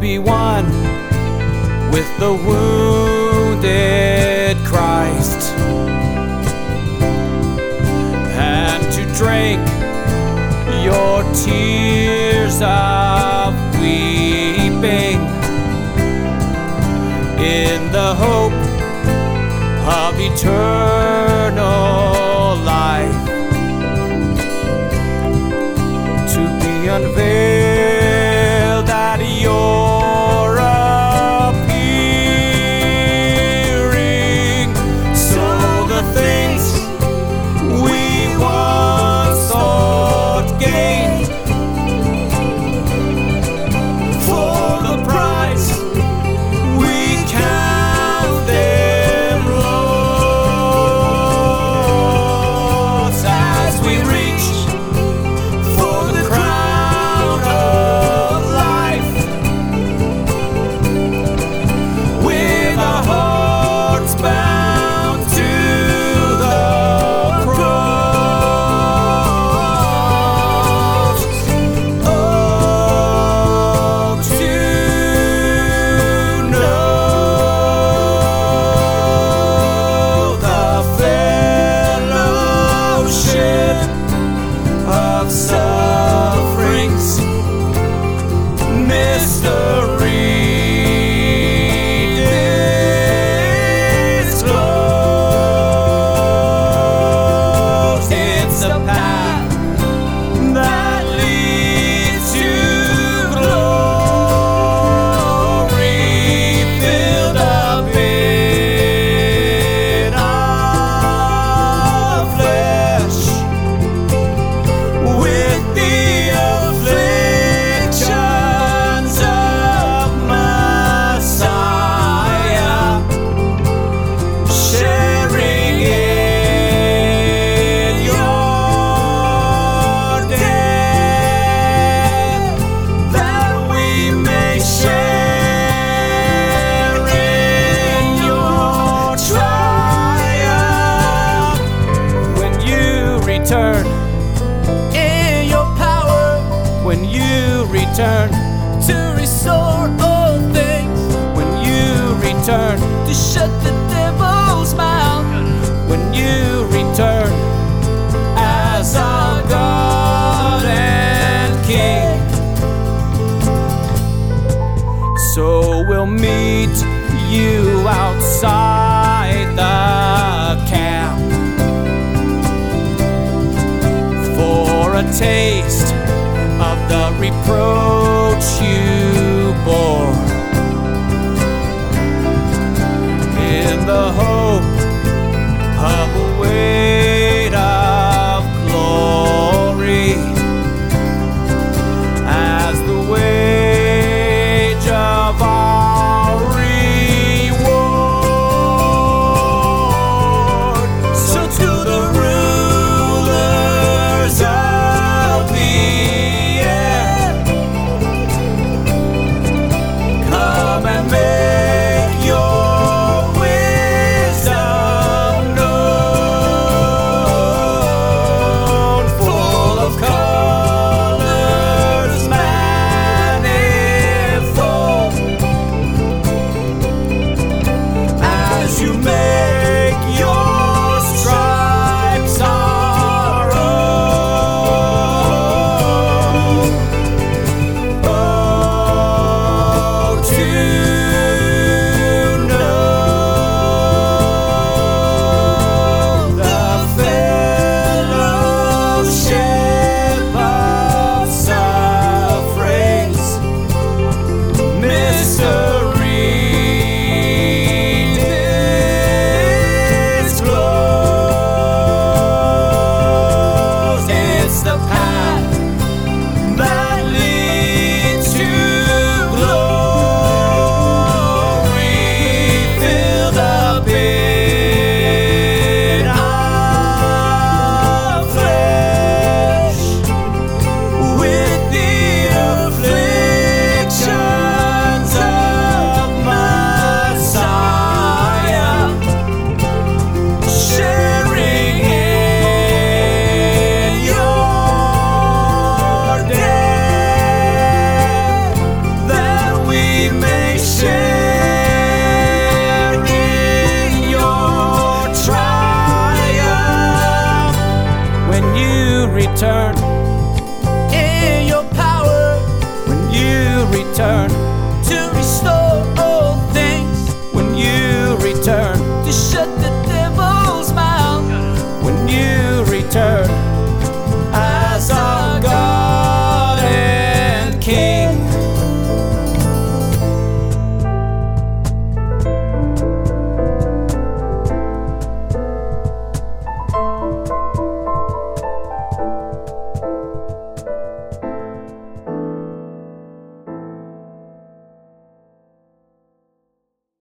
be one with the wounded Christ. And to drink your tears of weeping in the hope of eternal life. To be unveiled sufferings, mystery disclosed. It's a path return to restore all things. When you return to shut the devil's mouth. When you return as our God and King. So we'll meet you outside the camp. For a taste the reproach you bore. In the hope return. In your power when you return.